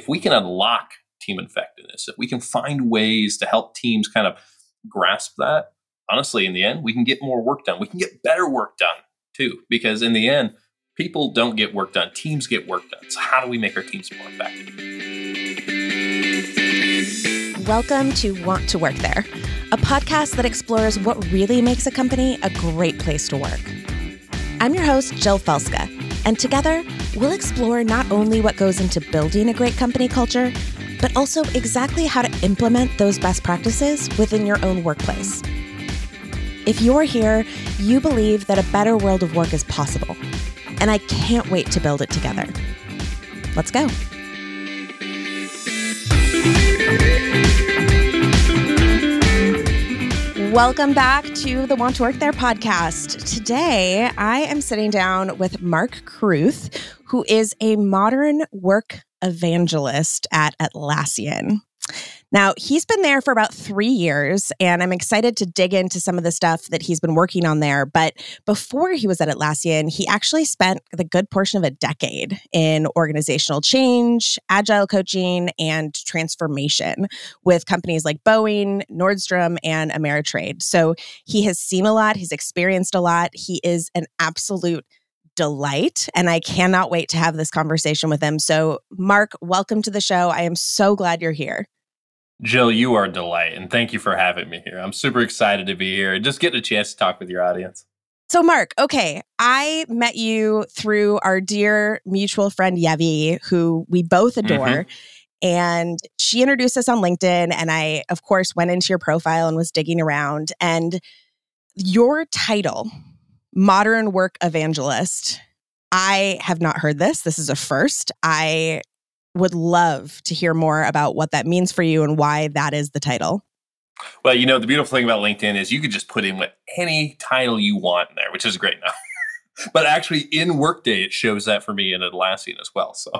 if we can unlock team effectiveness, if we can find ways to help teams kind of grasp that, honestly, in the end, we can get more work done. We can get better work done too, because in the end, people don't get work done, teams get work done. So, how do we make our teams more effective? Welcome to Want to Work There, a podcast that explores what really makes a company a great place to work. I'm your host, Jill Felska, and together we'll explore not only what goes into building a great company culture, but also exactly how to implement those best practices within your own workplace. If you're here, you believe that a better world of work is possible, and I can't wait to build it together. Let's go. Welcome back to the Want to Work There podcast. Today, I am sitting down with Mark Cruth, who is a modern work evangelist at Atlassian. Now, he's been there for about three years, and I'm excited to dig into some of the stuff that he's been working on there. But before he was at Atlassian, he actually spent the good portion of a decade in organizational change, agile coaching, and transformation with companies like Boeing, Nordstrom, and Ameritrade. So he has seen a lot, he's experienced a lot. He is an absolute delight. And I cannot wait to have this conversation with him. So, Mark, welcome to the show. I am so glad you're here. Jill, you are a delight, and thank you for having me here. I'm super excited to be here and just getting a chance to talk with your audience. So, Mark, okay, I met you through our dear mutual friend Yevi, who we both mm-hmm. adore. Mm-hmm. And she introduced us on LinkedIn. And I, of course, went into your profile and was digging around. And your title, Modern Work Evangelist, I have not heard this. This is a first. I would love to hear more about what that means for you and why that is the title. Well, you know, the beautiful thing about LinkedIn is you could just put in what any title you want in there, which is great now. but actually, in Workday, it shows that for me in Atlassian as well. So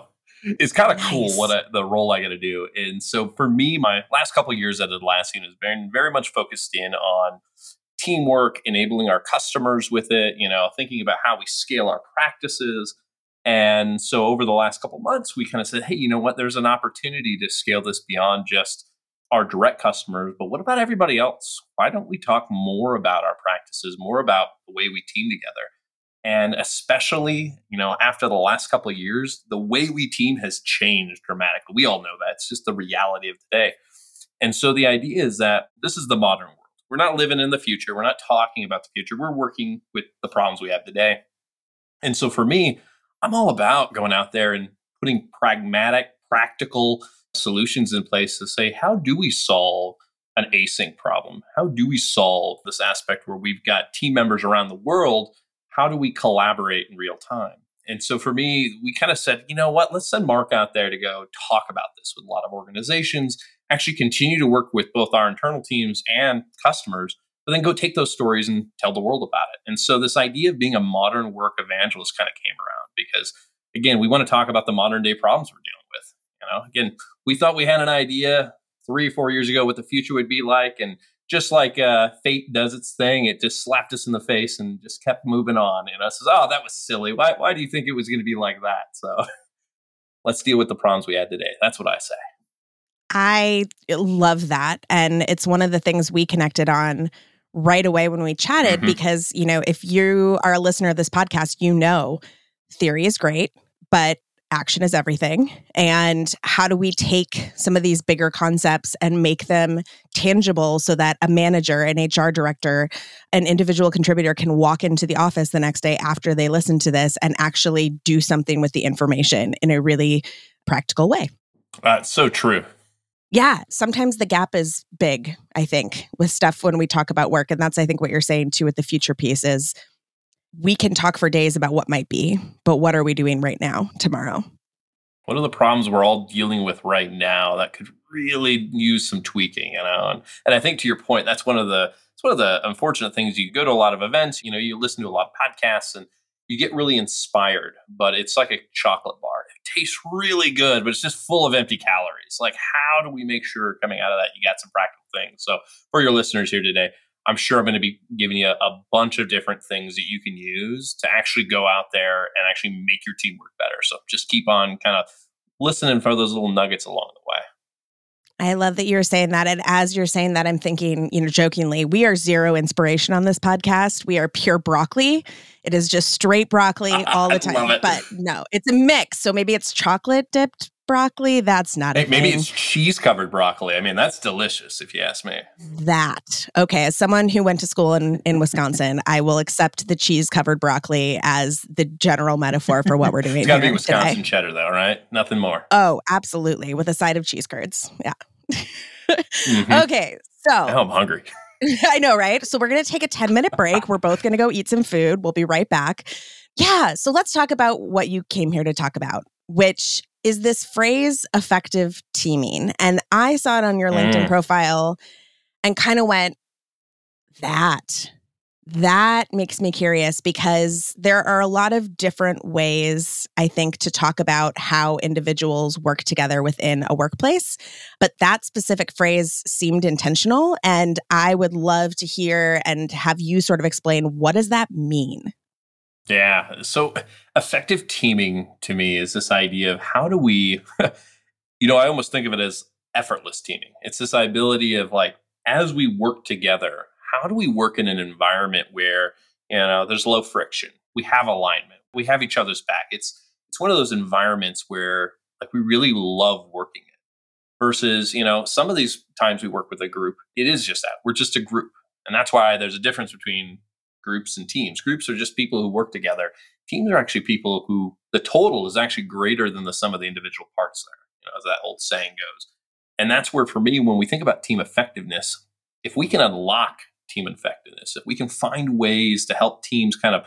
it's kind of nice. cool what I, the role I got to do. And so for me, my last couple years at Atlassian has been very much focused in on teamwork, enabling our customers with it, you know, thinking about how we scale our practices, and so over the last couple months, we kind of said, hey, you know what? There's an opportunity to scale this beyond just our direct customers, but what about everybody else? Why don't we talk more about our practices, more about the way we team together? And especially, you know, after the last couple of years, the way we team has changed dramatically. We all know that. It's just the reality of today. And so the idea is that this is the modern world. We're not living in the future. We're not talking about the future. We're working with the problems we have today. And so for me, I'm all about going out there and putting pragmatic, practical solutions in place to say, how do we solve an async problem? How do we solve this aspect where we've got team members around the world? How do we collaborate in real time? And so for me, we kind of said, you know what, let's send Mark out there to go talk about this with a lot of organizations, actually continue to work with both our internal teams and customers, but then go take those stories and tell the world about it. And so this idea of being a modern work evangelist kind of came around because again, we want to talk about the modern day problems we're dealing with. You know, again, we thought we had an idea three or four years ago what the future would be like, and just like uh, fate does its thing, it just slapped us in the face and just kept moving on. And us says, "Oh, that was silly. Why? Why do you think it was going to be like that?" So let's deal with the problems we had today. That's what I say. I love that, and it's one of the things we connected on right away when we chatted mm-hmm. because you know if you are a listener of this podcast, you know theory is great, but action is everything. And how do we take some of these bigger concepts and make them tangible so that a manager, an HR director, an individual contributor can walk into the office the next day after they listen to this and actually do something with the information in a really practical way? That's so true. Yeah, sometimes the gap is big, I think, with stuff when we talk about work. And that's, I think, what you're saying too with the future piece is we can talk for days about what might be, but what are we doing right now, tomorrow? What are the problems we're all dealing with right now that could really use some tweaking, you know? And, and I think to your point, that's one of the it's one of the unfortunate things. You go to a lot of events, you know, you listen to a lot of podcasts and you get really inspired, but it's like a chocolate bar. It tastes really good, but it's just full of empty calories. Like, how do we make sure coming out of that you got some practical things? So, for your listeners here today, I'm sure I'm going to be giving you a, a, bunch of different things that you can use to actually go out there and actually make your team work better. So just keep on kind of listening for those little nuggets along the way. I love that you're saying that. And as you're saying that, I'm thinking, you know, jokingly, we are zero inspiration on this podcast. We are pure broccoli. It is just straight broccoli all the time. But no, it's a mix. So maybe it's chocolate dipped broccoli. That's not a Maybe thing. it's cheese covered broccoli. I mean, that's delicious if you ask me. That. Okay. As someone who went to school in, in Wisconsin, I will accept the cheese covered broccoli as the general metaphor for what we're doing. it's got to be Wisconsin today. cheddar, though, right? Nothing more. Oh, absolutely. With a side of cheese curds. Yeah. mm-hmm. Okay. So now I'm hungry. I know, right? So we're going to take a 10 minute break. We're both going to go eat some food. We'll be right back. Yeah. So let's talk about what you came here to talk about, which is this phrase effective teaming. And I saw it on your LinkedIn mm. profile and kind of went, that. That makes me curious because there are a lot of different ways, I think, to talk about how individuals work together within a workplace. But that specific phrase seemed intentional. And I would love to hear and have you sort of explain what does that mean? Yeah. So effective teaming to me is this idea of how do we, you know, I almost think of it as effortless teaming. It's this ability of like, as we work together, how do we work in an environment where, you know, there's low friction, we have alignment, we have each other's back. It's, it's one of those environments where like we really love working in versus, you know, some of these times we work with a group, it is just that we're just a group. And that's why there's a difference between groups and teams. Groups are just people who work together. Teams are actually people who the total is actually greater than the sum of the individual parts there, you know, as that old saying goes. And that's where, for me, when we think about team effectiveness, if we can unlock team effectiveness, if we can find ways to help teams kind of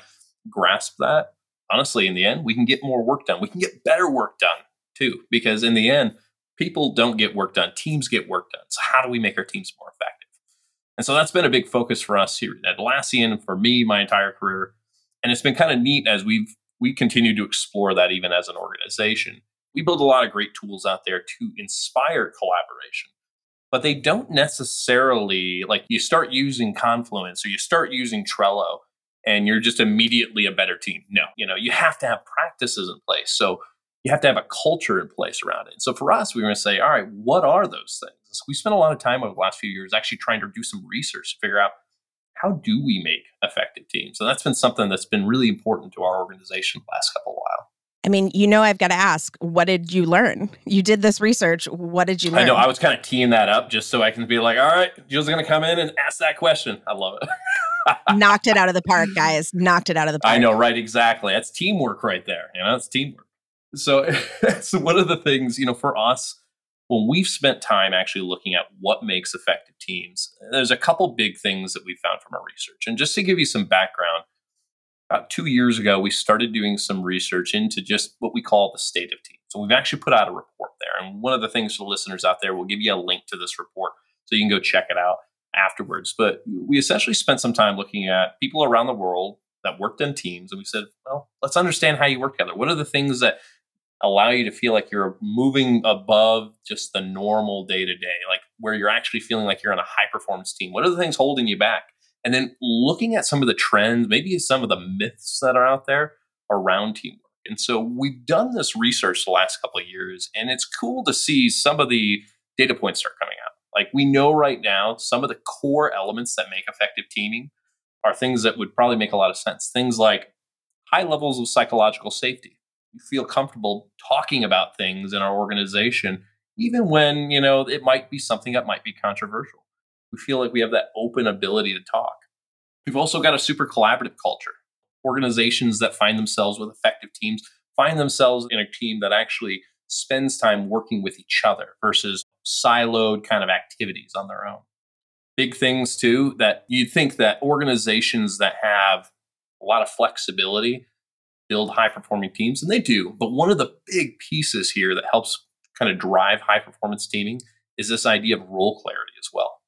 grasp that, honestly, in the end, we can get more work done. We can get better work done too, because in the end, people don't get work done, teams get work done. So, how do we make our teams more effective? And so that's been a big focus for us here at Atlassian, for me, my entire career. And it's been kind of neat as we've we continue to explore that even as an organization. We build a lot of great tools out there to inspire collaboration, but they don't necessarily like you start using Confluence or you start using Trello and you're just immediately a better team. No, you know, you have to have practices in place. So you have to have a culture in place around it. So for us, we were going to say, all right, what are those things? So we spent a lot of time over the last few years actually trying to do some research to figure out how do we make effective teams. And that's been something that's been really important to our organization the last couple of while. I mean, you know, I've got to ask, what did you learn? You did this research. What did you learn? I know. I was kind of teeing that up just so I can be like, all right, Jill's going to come in and ask that question. I love it. Knocked it out of the park, guys. Knocked it out of the park. I know, right? Exactly. That's teamwork right there. You know, it's teamwork. So, so one of the things, you know, for us, when we've spent time actually looking at what makes effective teams, there's a couple big things that we found from our research. And just to give you some background, about two years ago, we started doing some research into just what we call the state of teams. So we've actually put out a report there. And one of the things for the listeners out there, we'll give you a link to this report so you can go check it out afterwards. But we essentially spent some time looking at people around the world that worked in teams. And we said, well, let's understand how you work together. What are the things that allow you to feel like you're moving above just the normal day to day, like where you're actually feeling like you're on a high performance team. What are the things holding you back? And then looking at some of the trends, maybe some of the myths that are out there around teamwork. And so we've done this research the last couple of years, and it's cool to see some of the data points start coming out. Like we know right now, some of the core elements that make effective teaming are things that would probably make a lot of sense. Things like high levels of psychological safety feel comfortable talking about things in our organization, even when, you know, it might be something that might be controversial. We feel like we have that open ability to talk. We've also got a super collaborative culture. Organizations that find themselves with effective teams find themselves in a team that actually spends time working with each other versus siloed kind of activities on their own. Big things too that you'd think that organizations that have a lot of flexibility build high performing teams, and they do. But one of the big pieces here that helps kind of drive high performance teaming is this idea of role clarity as well.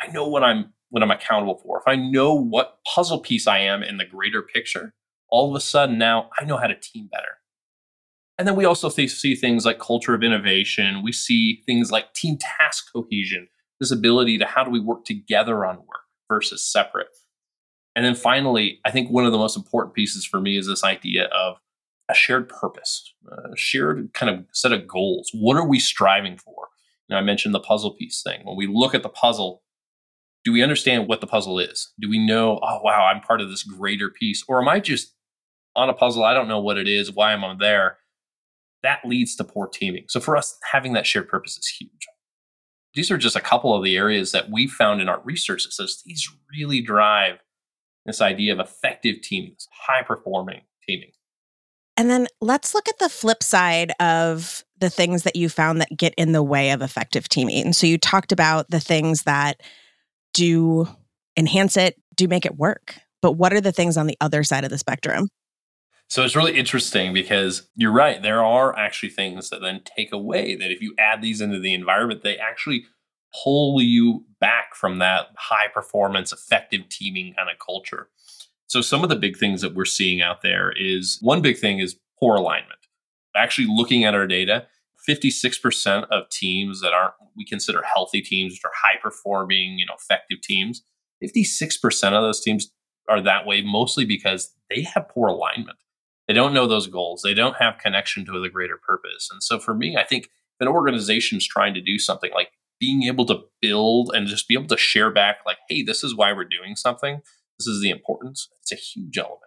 I know what I'm what I'm accountable for. If I know what puzzle piece I am in the greater picture, all of a sudden now I know how to team better. And then we also see things like culture of innovation. We see things like team task cohesion, this ability to how do we work together on work versus separate. And then finally, I think one of the most important pieces for me is this idea of a shared purpose, a shared kind of set of goals. What are we striving for? You know, I mentioned the puzzle piece thing. When we look at the puzzle, do we understand what the puzzle is? Do we know, oh, wow, I'm part of this greater piece? Or am I just on a puzzle? I don't know what it is, why am I'm there. That leads to poor teaming. So for us, having that shared purpose is huge. These are just a couple of the areas that we found in our research that says these really drive this idea of effective teaming, high performing teaming. And then let's look at the flip side of the things that you found that get in the way of effective teaming. So you talked about the things that do enhance it, do make it work. But what are the things on the other side of the spectrum? So it's really interesting because you're right. There are actually things that then take away that if you add these into the environment, they actually pull you back from that high performance, effective teaming kind of culture. So some of the big things that we're seeing out there is one big thing is poor alignment. Actually looking at our data, 56% of teams that aren't we consider healthy teams, which are high performing, you know, effective teams, 56% of those teams are that way mostly because they have poor alignment. They don't know those goals. They don't have connection to the greater purpose. And so for me, I think an organization is trying to do something like being able to build and just be able to share back like, hey, this is why we're doing something. This is the importance. It's a huge element.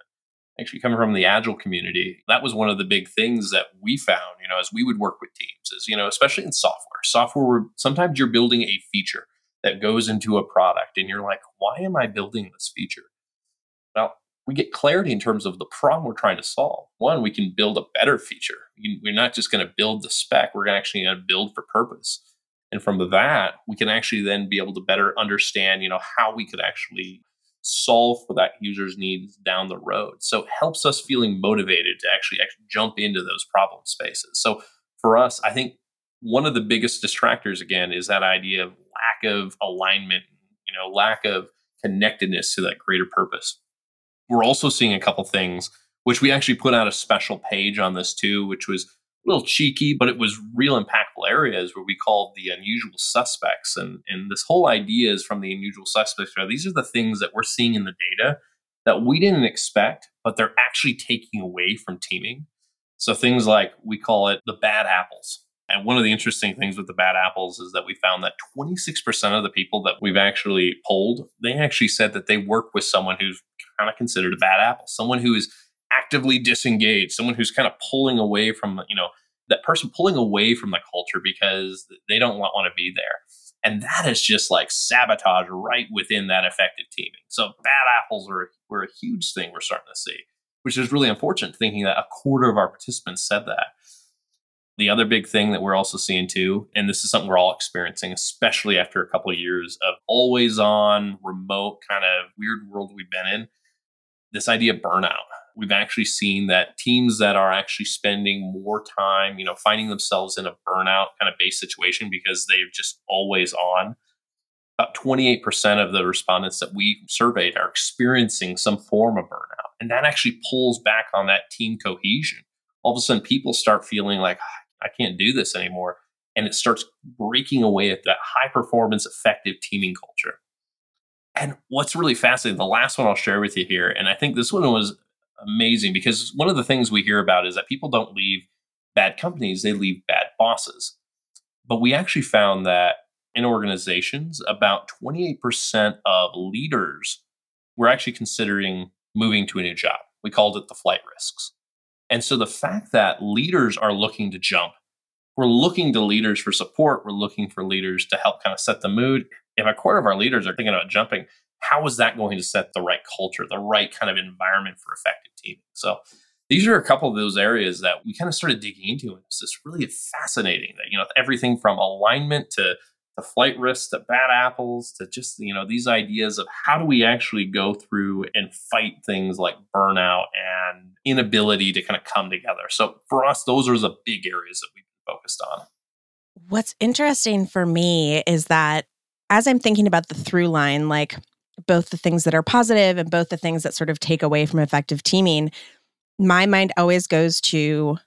Actually coming from the agile community that was one of the big things that we found you know as we would work with teams is you know especially in software. Software sometimes you're building a feature that goes into a product and you're like why am i building this feature? Well we get clarity in terms of the problem we're trying to solve. One we can build a better feature. We're not just going to build the spec. We're actually going to build for purpose and from that we can actually then be able to better understand you know how we could actually solve for that user's needs down the road. So it helps us feeling motivated to actually, actually jump into those problem spaces. So for us, I think one of the biggest distractors again is that idea of lack of alignment, you know, lack of connectedness to that greater purpose. We're also seeing a couple things which we actually put out a special page on this too, which was little cheeky, but it was real impactful areas where we called the unusual suspects. And, and this whole idea is from the unusual suspects. These are the things that we're seeing in the data that we didn't expect, but they're actually taking away from teaming. So things like we call it the bad apples. And one of the interesting things with the bad apples is that we found that 26% of the people that we've actually polled, they actually said that they work with someone who's kind of considered a bad apple, someone who is actively disengaged, someone who's kind of pulling away from, you know, that person pulling away from the culture because they don't want, want to be there. And that is just like sabotage right within that effective teaming. So bad apples are, were a huge thing we're starting to see, which is really unfortunate thinking that a quarter of our participants said that. The other big thing that we're also seeing too, and this is something we're all experiencing, especially after a couple of years of always on, remote kind of weird world we've been in, this idea of burnout we've actually seen that teams that are actually spending more time, you know, finding themselves in a burnout kind of base situation because they're just always on. About 28% of the respondents that we surveyed are experiencing some form of burnout. And that actually pulls back on that team cohesion. All of a sudden, people start feeling like, I can't do this anymore. And it starts breaking away at that high performance, effective teaming culture. And what's really fascinating, the last one I'll share with you here, and I think this one was amazing because one of the things we hear about is that people don't leave bad companies, they leave bad bosses. But we actually found that in organizations, about 28% of leaders were actually considering moving to a new job. We called it the flight risks. And so the fact that leaders are looking to jump, we're looking to leaders for support, we're looking for leaders to help kind of set the mood. If a quarter of our leaders are thinking about jumping, how is that going to set the right culture, the right kind of environment for effective teaming? So these are a couple of those areas that we kind of started digging into. And it's just really fascinating that, you know, everything from alignment to the flight risks to bad apples to just, you know, these ideas of how do we actually go through and fight things like burnout and inability to kind of come together. So for us, those are the big areas that we focused on. What's interesting for me is that as I'm thinking about the through line, like both the things that are positive and both the things that sort of take away from effective teaming, my mind always goes to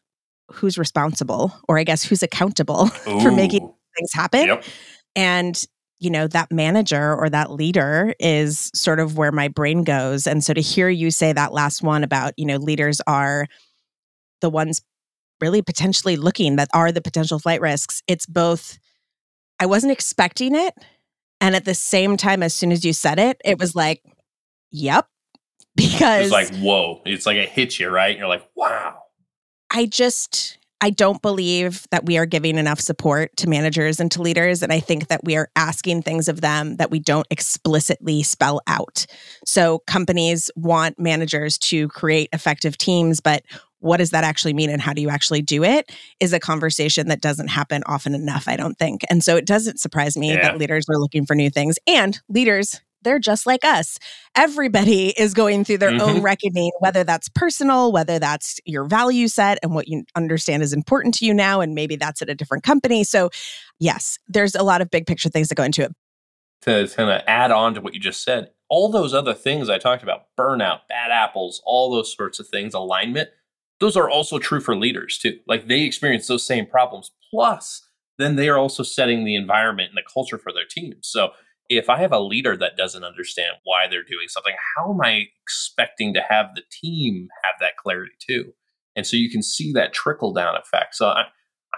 who's responsible, or I guess who's accountable for making things happen. Yep. And you know, that manager or that leader is sort of where my brain goes. And so to hear you say that last one about, you know, leaders are the ones really potentially looking that are the potential flight risks. It's both, I wasn't expecting it. And at the same time, as soon as you said it, it was like, yep. Because it's like, whoa, it's like it hits you, right? You're like, wow. I just, I don't believe that we are giving enough support to managers and to leaders. And I think that we are asking things of them that we don't explicitly spell out. So companies want managers to create effective teams, but what does that actually mean and how do you actually do it is a conversation that doesn't happen often enough, I don't think. And so it doesn't surprise me yeah. that leaders are looking for new things and leaders they're just like us. Everybody is going through their mm-hmm. own reckoning, whether that's personal, whether that's your value set and what you understand is important to you now. And maybe that's at a different company. So, yes, there's a lot of big picture things that go into it. To kind of add on to what you just said, all those other things I talked about burnout, bad apples, all those sorts of things, alignment those are also true for leaders too. Like they experience those same problems. Plus, then they are also setting the environment and the culture for their teams. So if I have a leader that doesn't understand why they're doing something, how am I expecting to have the team have that clarity too? And so you can see that trickle down effect. So I,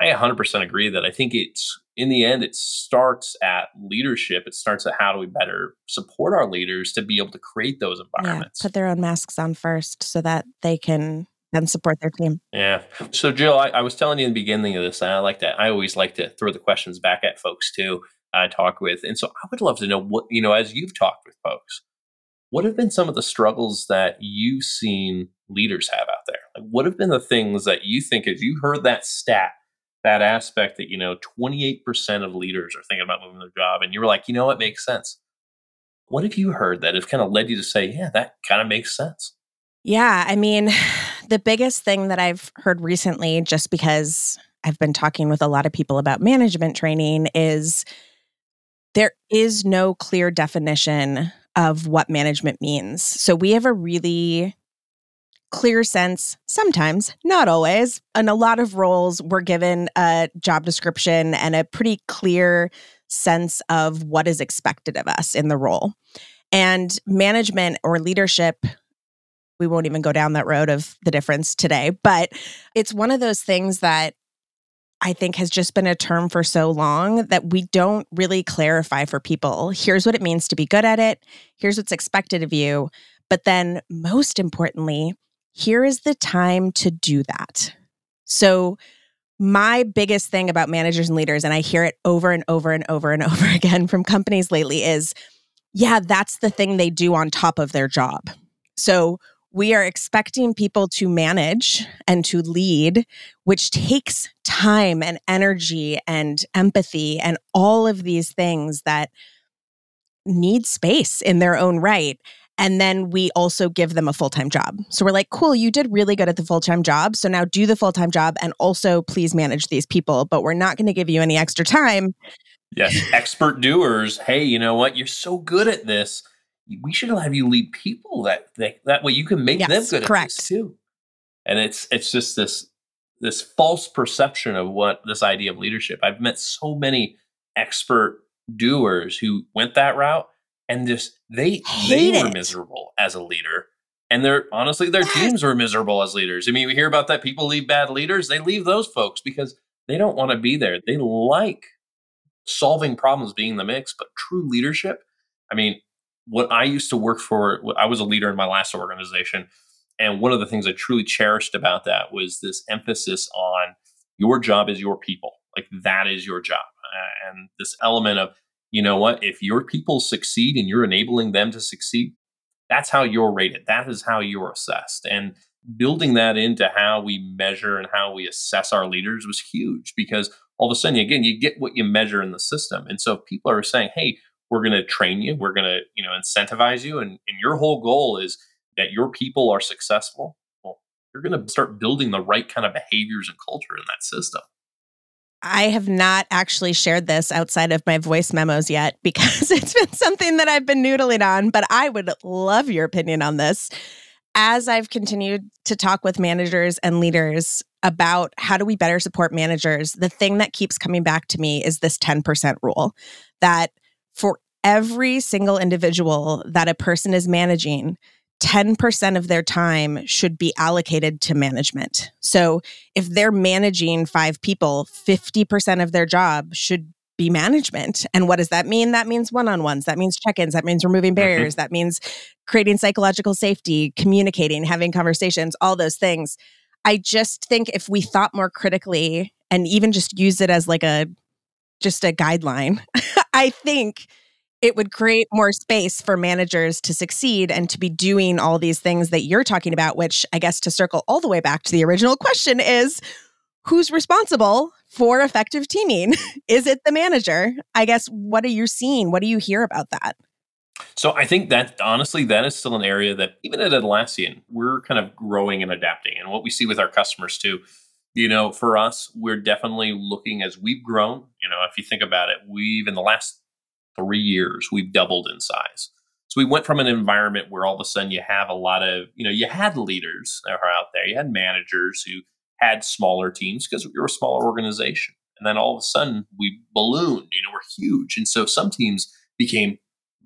I 100% agree that I think it's in the end, it starts at leadership. It starts at how do we better support our leaders to be able to create those environments. Yeah, put their own masks on first so that they can then support their team. Yeah. So, Jill, I, I, was telling you in the beginning of this, and I like that. I always like to throw the questions back at folks too. I talk with. And so I would love to know what, you know, as you've talked with folks, what have been some of the struggles that you've seen leaders have out there? Like, what have been the things that you think, as you heard that stat, that aspect that, you know, 28% of leaders are thinking about moving their job, and you were like, you know, it makes sense. What have you heard that have kind of led you to say, yeah, that kind of makes sense? Yeah. I mean, the biggest thing that I've heard recently, just because I've been talking with a lot of people about management training, is there is no clear definition of what management means. So we have a really clear sense, sometimes, not always. In a lot of roles, we're given a job description and a pretty clear sense of what is expected of us in the role. And management or leadership, we won't even go down that road of the difference today, but it's one of those things that I think has just been a term for so long that we don't really clarify for people. Here's what it means to be good at it. Here's what's expected of you. But then, most importantly, here is the time to do that. So, my biggest thing about managers and leaders, and I hear it over and over and over and over again from companies lately, is yeah, that's the thing they do on top of their job. So, we are expecting people to manage and to lead, which takes time and energy and empathy and all of these things that need space in their own right. And then we also give them a full time job. So we're like, cool, you did really good at the full time job. So now do the full time job and also please manage these people, but we're not going to give you any extra time. Yes, expert doers. Hey, you know what? You're so good at this we should have you lead people that that, that way you can make yes, them good correct. at this too. And it's it's just this this false perception of what this idea of leadership. I've met so many expert doers who went that route and just they Hate they were it. miserable as a leader. And they're honestly their teams were miserable as leaders. I mean, we hear about that people leave bad leaders. They leave those folks because they don't want to be there. They like solving problems being the mix, but true leadership. I mean, what I used to work for, I was a leader in my last organization. And one of the things I truly cherished about that was this emphasis on your job is your people. Like that is your job. And this element of, you know what, if your people succeed and you're enabling them to succeed, that's how you're rated. That is how you're assessed. And building that into how we measure and how we assess our leaders was huge because all of a sudden, again, you get what you measure in the system. And so if people are saying, hey, we're going to train you we're going to you know incentivize you and, and your whole goal is that your people are successful well you're going to start building the right kind of behaviors and culture in that system I have not actually shared this outside of my voice memos yet because it's been something that I've been noodling on, but I would love your opinion on this. As I've continued to talk with managers and leaders about how do we better support managers, the thing that keeps coming back to me is this 10% rule that for every single individual that a person is managing, 10% of their time should be allocated to management. So if they're managing five people, 50% of their job should be management. And what does that mean? That means one on ones, that means check ins, that means removing mm-hmm. barriers, mm-hmm. that means creating psychological safety, communicating, having conversations, all those things. I just think if we thought more critically and even just use it as like a just a guideline, I think it would create more space for managers to succeed and to be doing all these things that you're talking about, which I guess to circle all the way back to the original question is who's responsible for effective teaming? is it the manager? I guess, what are you seeing? What do you hear about that? So I think that honestly, that is still an area that even at Atlassian, we're kind of growing and adapting. And what we see with our customers too, you know, for us, we're definitely looking as we've grown. You know, if you think about it, we've in the last three years, we've doubled in size. So we went from an environment where all of a sudden you have a lot of, you know, you had leaders that are out there, you had managers who had smaller teams because we were a smaller organization. And then all of a sudden we ballooned, you know, we're huge. And so some teams became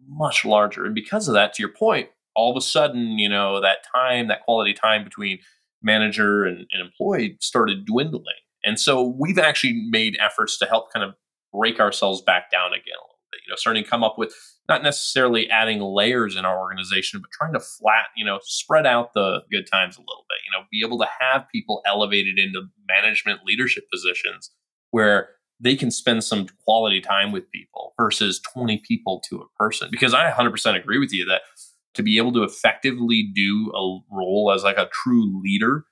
much larger. And because of that, to your point, all of a sudden, you know, that time, that quality time between manager and, and employee started dwindling. And so we've actually made efforts to help kind of break ourselves back down again a little bit, you know, starting to come up with not necessarily adding layers in our organization, but trying to flat, you know, spread out the good times a little bit, you know, be able to have people elevated into management leadership positions where they can spend some quality time with people versus 20 people to a person. Because I 100% agree with you that to be able to effectively do a role as like a true leader,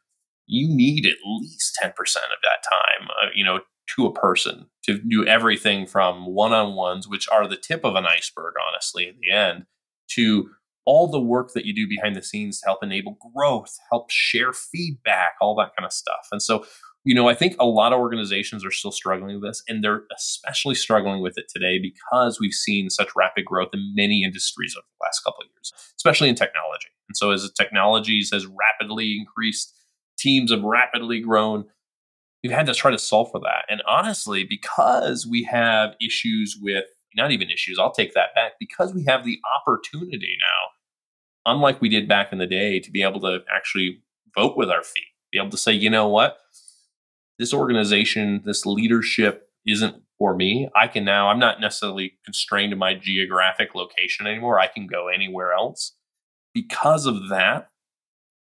you need at least 10% of that time, uh, you know, to a person to do everything from one-on-ones, which are the tip of an iceberg, honestly, at the end, to all the work that you do behind the scenes to help enable growth, help share feedback, all that kind of stuff. And so you know, I think a lot of organizations are still struggling with this, and they're especially struggling with it today because we've seen such rapid growth in many industries over the last couple of years, especially in technology. And so, as technologies has rapidly increased, teams have rapidly grown. We've had to try to solve for that. And honestly, because we have issues with not even issues, I'll take that back, because we have the opportunity now, unlike we did back in the day, to be able to actually vote with our feet, be able to say, you know what? This organization, this leadership isn't for me. I can now, I'm not necessarily constrained to my geographic location anymore. I can go anywhere else. Because of that,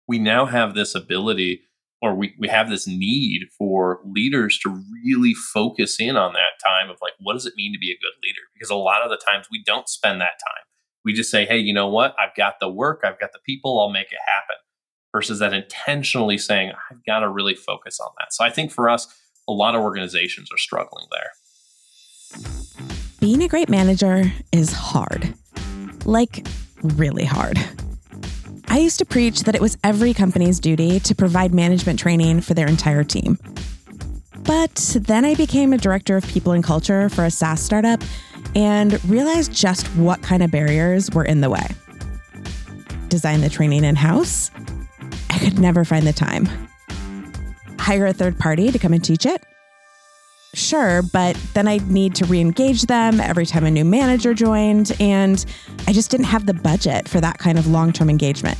we now have this ability or we, we have this need for leaders to really focus in on that time of like, what does it mean to be a good leader? Because a lot of the times we don't spend that time. We just say, hey, you know what? I've got the work, I've got the people, I'll make it happen versus that intentionally saying, I've got to really focus on that. So I think for us, a lot of organizations are struggling there. Being a great manager is hard, like really hard. I used to preach that it was every company's duty to provide management training for their entire team. But then I became a director of people and culture for a SaaS startup and realized just what kind of barriers were in the way. Design the training in house, I could never find the time. Hire a third party to come and teach it? Sure, but then I'd need to re engage them every time a new manager joined, and I just didn't have the budget for that kind of long term engagement.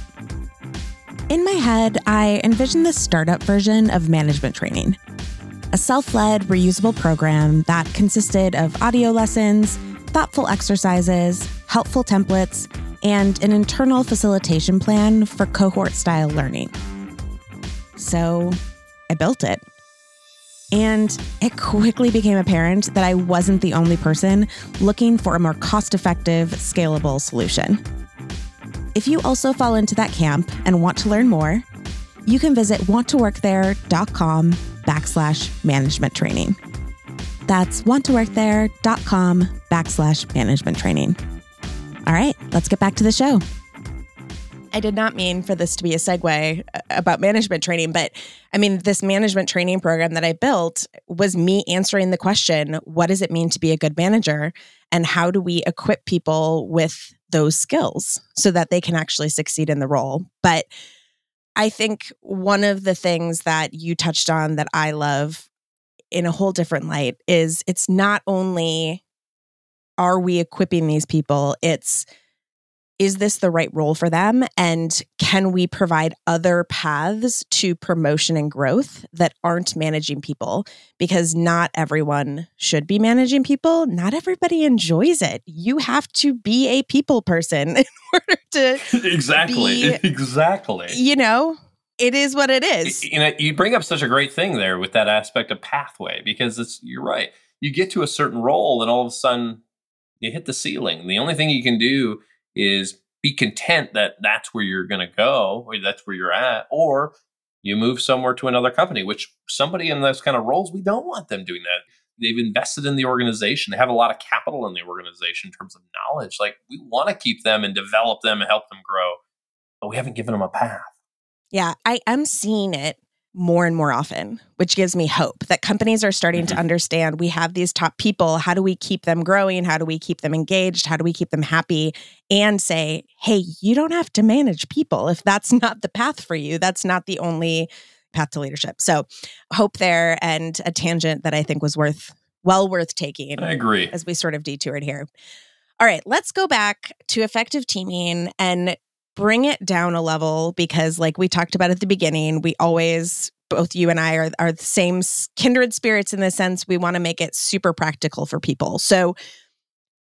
In my head, I envisioned the startup version of management training a self led, reusable program that consisted of audio lessons, thoughtful exercises, helpful templates, and an internal facilitation plan for cohort style learning. So I built it. And it quickly became apparent that I wasn't the only person looking for a more cost effective, scalable solution. If you also fall into that camp and want to learn more, you can visit wanttoworkthere.com backslash management training. That's wanttoworkthere.com backslash management training. All right, let's get back to the show. I did not mean for this to be a segue uh, about management training, but I mean, this management training program that I built was me answering the question what does it mean to be a good manager? And how do we equip people with those skills so that they can actually succeed in the role? But I think one of the things that you touched on that I love in a whole different light is it's not only are we equipping these people? It's is this the right role for them? And can we provide other paths to promotion and growth that aren't managing people? Because not everyone should be managing people. Not everybody enjoys it. You have to be a people person in order to. exactly. Be, exactly. You know, it is what it is. You know, you bring up such a great thing there with that aspect of pathway because it's, you're right. You get to a certain role and all of a sudden you hit the ceiling. The only thing you can do is be content that that's where you're going to go or that's where you're at or you move somewhere to another company which somebody in those kind of roles we don't want them doing that. They've invested in the organization. They have a lot of capital in the organization in terms of knowledge. Like we want to keep them and develop them and help them grow but we haven't given them a path. Yeah i am seeing it more and more often, which gives me hope that companies are starting mm-hmm. to understand we have these top people. How do we keep them growing? How do we keep them engaged? How do we keep them happy? And say, hey, you don't have to manage people if that's not the path for you. That's not the only path to leadership. So, hope there and a tangent that I think was worth, well worth taking. I agree. As we sort of detoured here. All right, let's go back to effective teaming and bring it down a level because like we talked about at the beginning we always both you and i are, are the same kindred spirits in the sense we want to make it super practical for people. So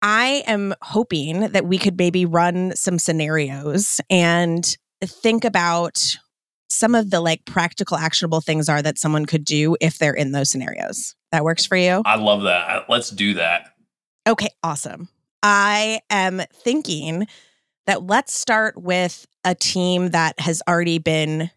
i am hoping that we could maybe run some scenarios and think about some of the like practical actionable things are that someone could do if they're in those scenarios. That works for you? I love that. Let's do that. Okay awesome. I am thinking that let's start with a team that has already been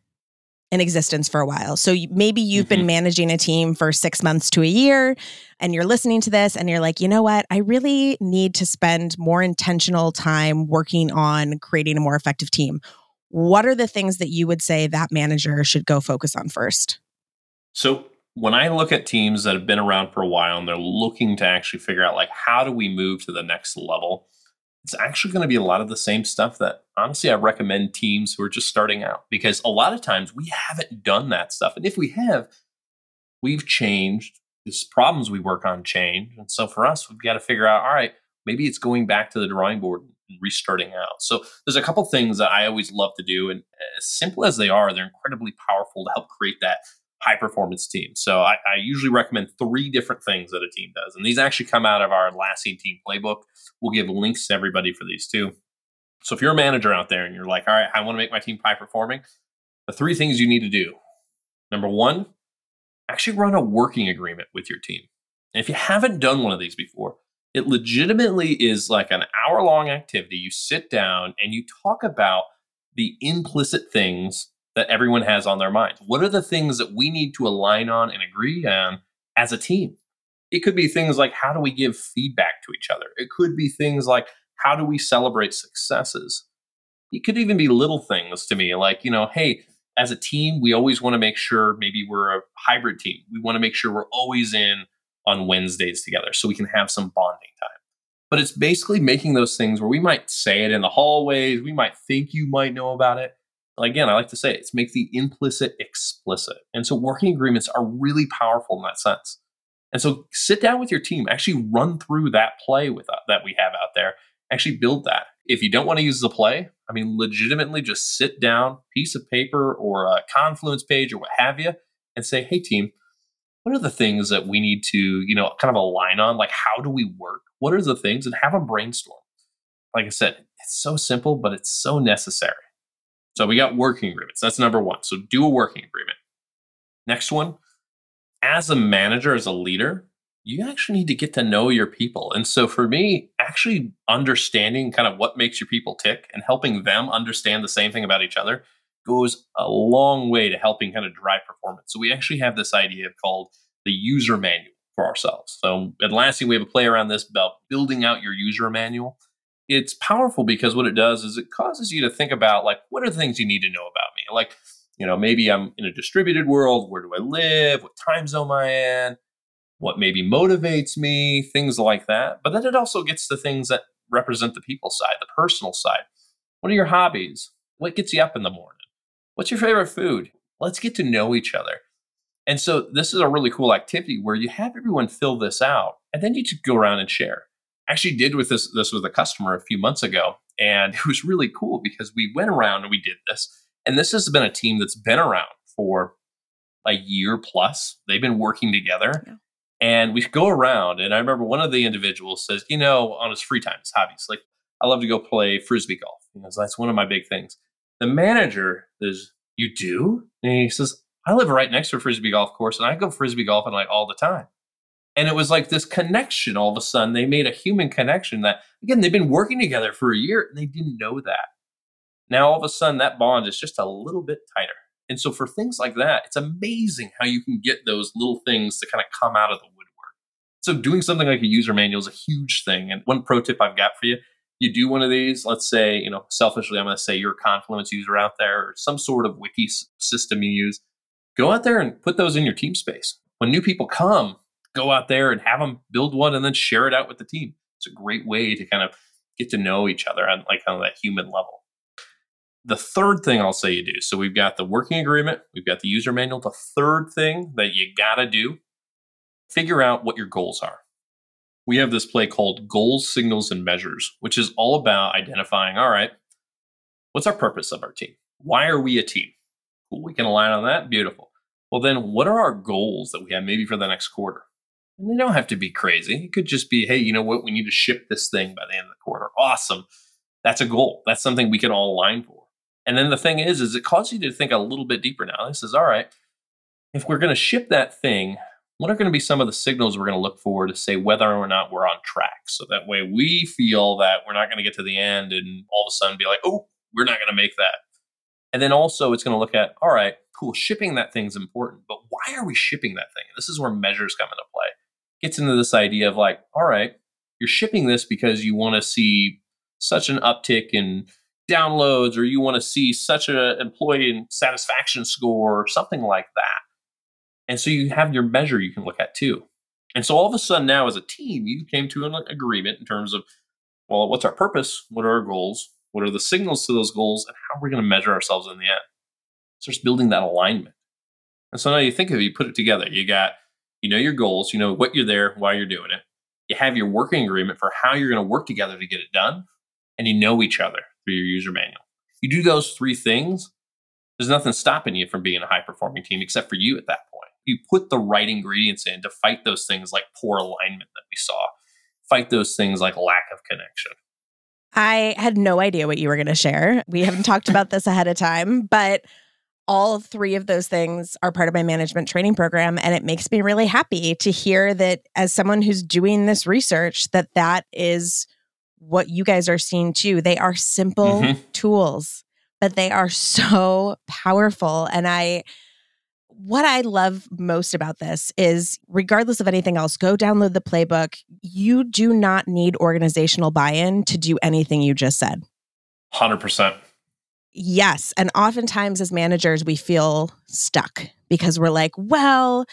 in existence for a while. So maybe you've mm-hmm. been managing a team for six months to a year and you're listening to this and you're like, you know what? I really need to spend more intentional time working on creating a more effective team. What are the things that you would say that manager should go focus on first? So when I look at teams that have been around for a while and they're looking to actually figure out like how do we move to the next level, it's actually going to be a lot of the same stuff that honestly I recommend teams who are just starting out because a lot of times we haven't done that stuff. And if we have, we've changed. These problems we work on change. And so for us, we've got to figure out all right, maybe it's going back to the drawing board and restarting out. So there's a couple things that I always love to do. And as simple as they are, they're incredibly powerful to help create that high performance team. So I, I, usually recommend three different things that a team does. And these actually come out of our Atlassian team playbook. We'll give links to everybody for these too. So if you're a manager out there and you're like, all right, I want to make my team high performing, the three things you need to do. Number one, actually run a working agreement with your team. And if you haven't done one of these before, it legitimately is like an hour long activity. You sit down and you talk about the implicit things that everyone has on their minds. What are the things that we need to align on and agree on as a team? It could be things like how do we give feedback to each other? It could be things like how do we celebrate successes? It could even be little things to me like, you know, hey, as a team, we always want to make sure maybe we're a hybrid team. We want to make sure we're always in on Wednesdays together so we can have some bonding time. But it's basically making those things where we might say it in the hallways, we might think you might know about it, again, I like to say it's make the implicit explicit. And so working agreements are really powerful in that sense. And so sit down with your team, actually run through that play with uh, that we have out there, actually build that. If you don't want to use the play, I mean, legitimately just sit down, piece of paper or a Confluence page or what have you, and say, hey, team, what are the things that we need to, you know, kind of align on? Like, how do we work? What are the things? And have a brainstorm. Like I said, it's so simple, but it's so necessary. So we got working agreements. That's number one. So do a working agreement. Next one, as a manager, as a leader, you actually need to get to know your people. And so for me, actually understanding kind of what makes your people tick and helping them understand the same thing about each other goes a long way to helping kind of drive performance. So we actually have this idea called the user manual for ourselves. So at Atlassian, we have a play around this about building out your user manual it's powerful because what it does is it causes you to think about like what are the things you need to know about me? Like you know maybe i'm in a distributed world where do i live? What time zone am i in? What maybe motivates me? Things like that. But then it also gets to things that represent the people side the personal side. What are your hobbies? What gets you up in the morning? What's your favorite food? Let's get to know each other. And so this is a really cool activity where you have everyone fill this out and then you just go around and share actually did with this this with a customer a few months ago And it was really cool because we went around and we did this. And this has been a team that's been around for a year plus. They've been working together. Yeah. And we go around, and I remember one of the individuals says, you know, on his free time, his hobbies, like, I love to go play frisbee golf. You know, that's one of my big things. The manager is, you do? And he says, I live right next to a frisbee golf course, and I go frisbee golfing like all the time. And it was like this connection all of a sudden. They made a human connection that, again, they've been working together for a year and they didn't know that. Now, all of a sudden, that bond is just a little bit tighter. And so, for things like that, it's amazing how you can get those little things to kind of come out of the woodwork. So, doing something like a user manual is a huge thing. And one pro tip I've got for you you do one of these, let's say, you know, selfishly, I'm going to say you're a Confluence user out there or some sort of wiki system you use. Go out there and put those in your team space. When new people come, go out there and have them build one and then share it out with the team. It's a great way to kind of get to know each other on like of that human level. The third thing I'll say you do. So we've got the working agreement, we've got the user manual. The third thing that you got to do, figure out what your goals are. We have this play called goals, signals, and measures, which is all about identifying, all right, what's our purpose of our team? Why are we a team? Cool, we can align on that. Beautiful. Well, then what are our goals that we have maybe for the next quarter? And they don't have to be crazy. It could just be, hey, you know what? We need to ship this thing by the end of the quarter. Awesome. That's a goal. That's something we can all align for. And then the thing is, is it causes you to think a little bit deeper now. This is all right. If we're going to ship that thing, what are going to be some of the signals we're going to look for to say whether or not we're on track? So that way we feel that we're not going to get to the end and all of a sudden be like, oh, we're not going to make that. And then also it's going to look at, all right, cool, shipping that thing's important, but why are we shipping that thing? this is where measures come into play gets into this idea of like, all right, you're shipping this because you want to see such an uptick in downloads or you want to see such an employee satisfaction score or something like that. And so you have your measure you can look at too. And so all of a sudden now as a team, you came to an agreement in terms of, well, what's our purpose? What are our goals? What are the signals to those goals? And how are we going to measure ourselves in the end? So just building that alignment. And so now you think of it, you put it together. You got you know your goals, you know what you're there, why you're doing it. You have your working agreement for how you're going to work together to get it done, and you know each other through your user manual. You do those three things, there's nothing stopping you from being a high performing team except for you at that point. You put the right ingredients in to fight those things like poor alignment that we saw, fight those things like lack of connection. I had no idea what you were going to share. We haven't talked about this ahead of time, but all three of those things are part of my management training program and it makes me really happy to hear that as someone who's doing this research that that is what you guys are seeing too. They are simple mm-hmm. tools but they are so powerful and i what i love most about this is regardless of anything else go download the playbook. You do not need organizational buy-in to do anything you just said. 100% Yes. And oftentimes as managers, we feel stuck because we're like, well,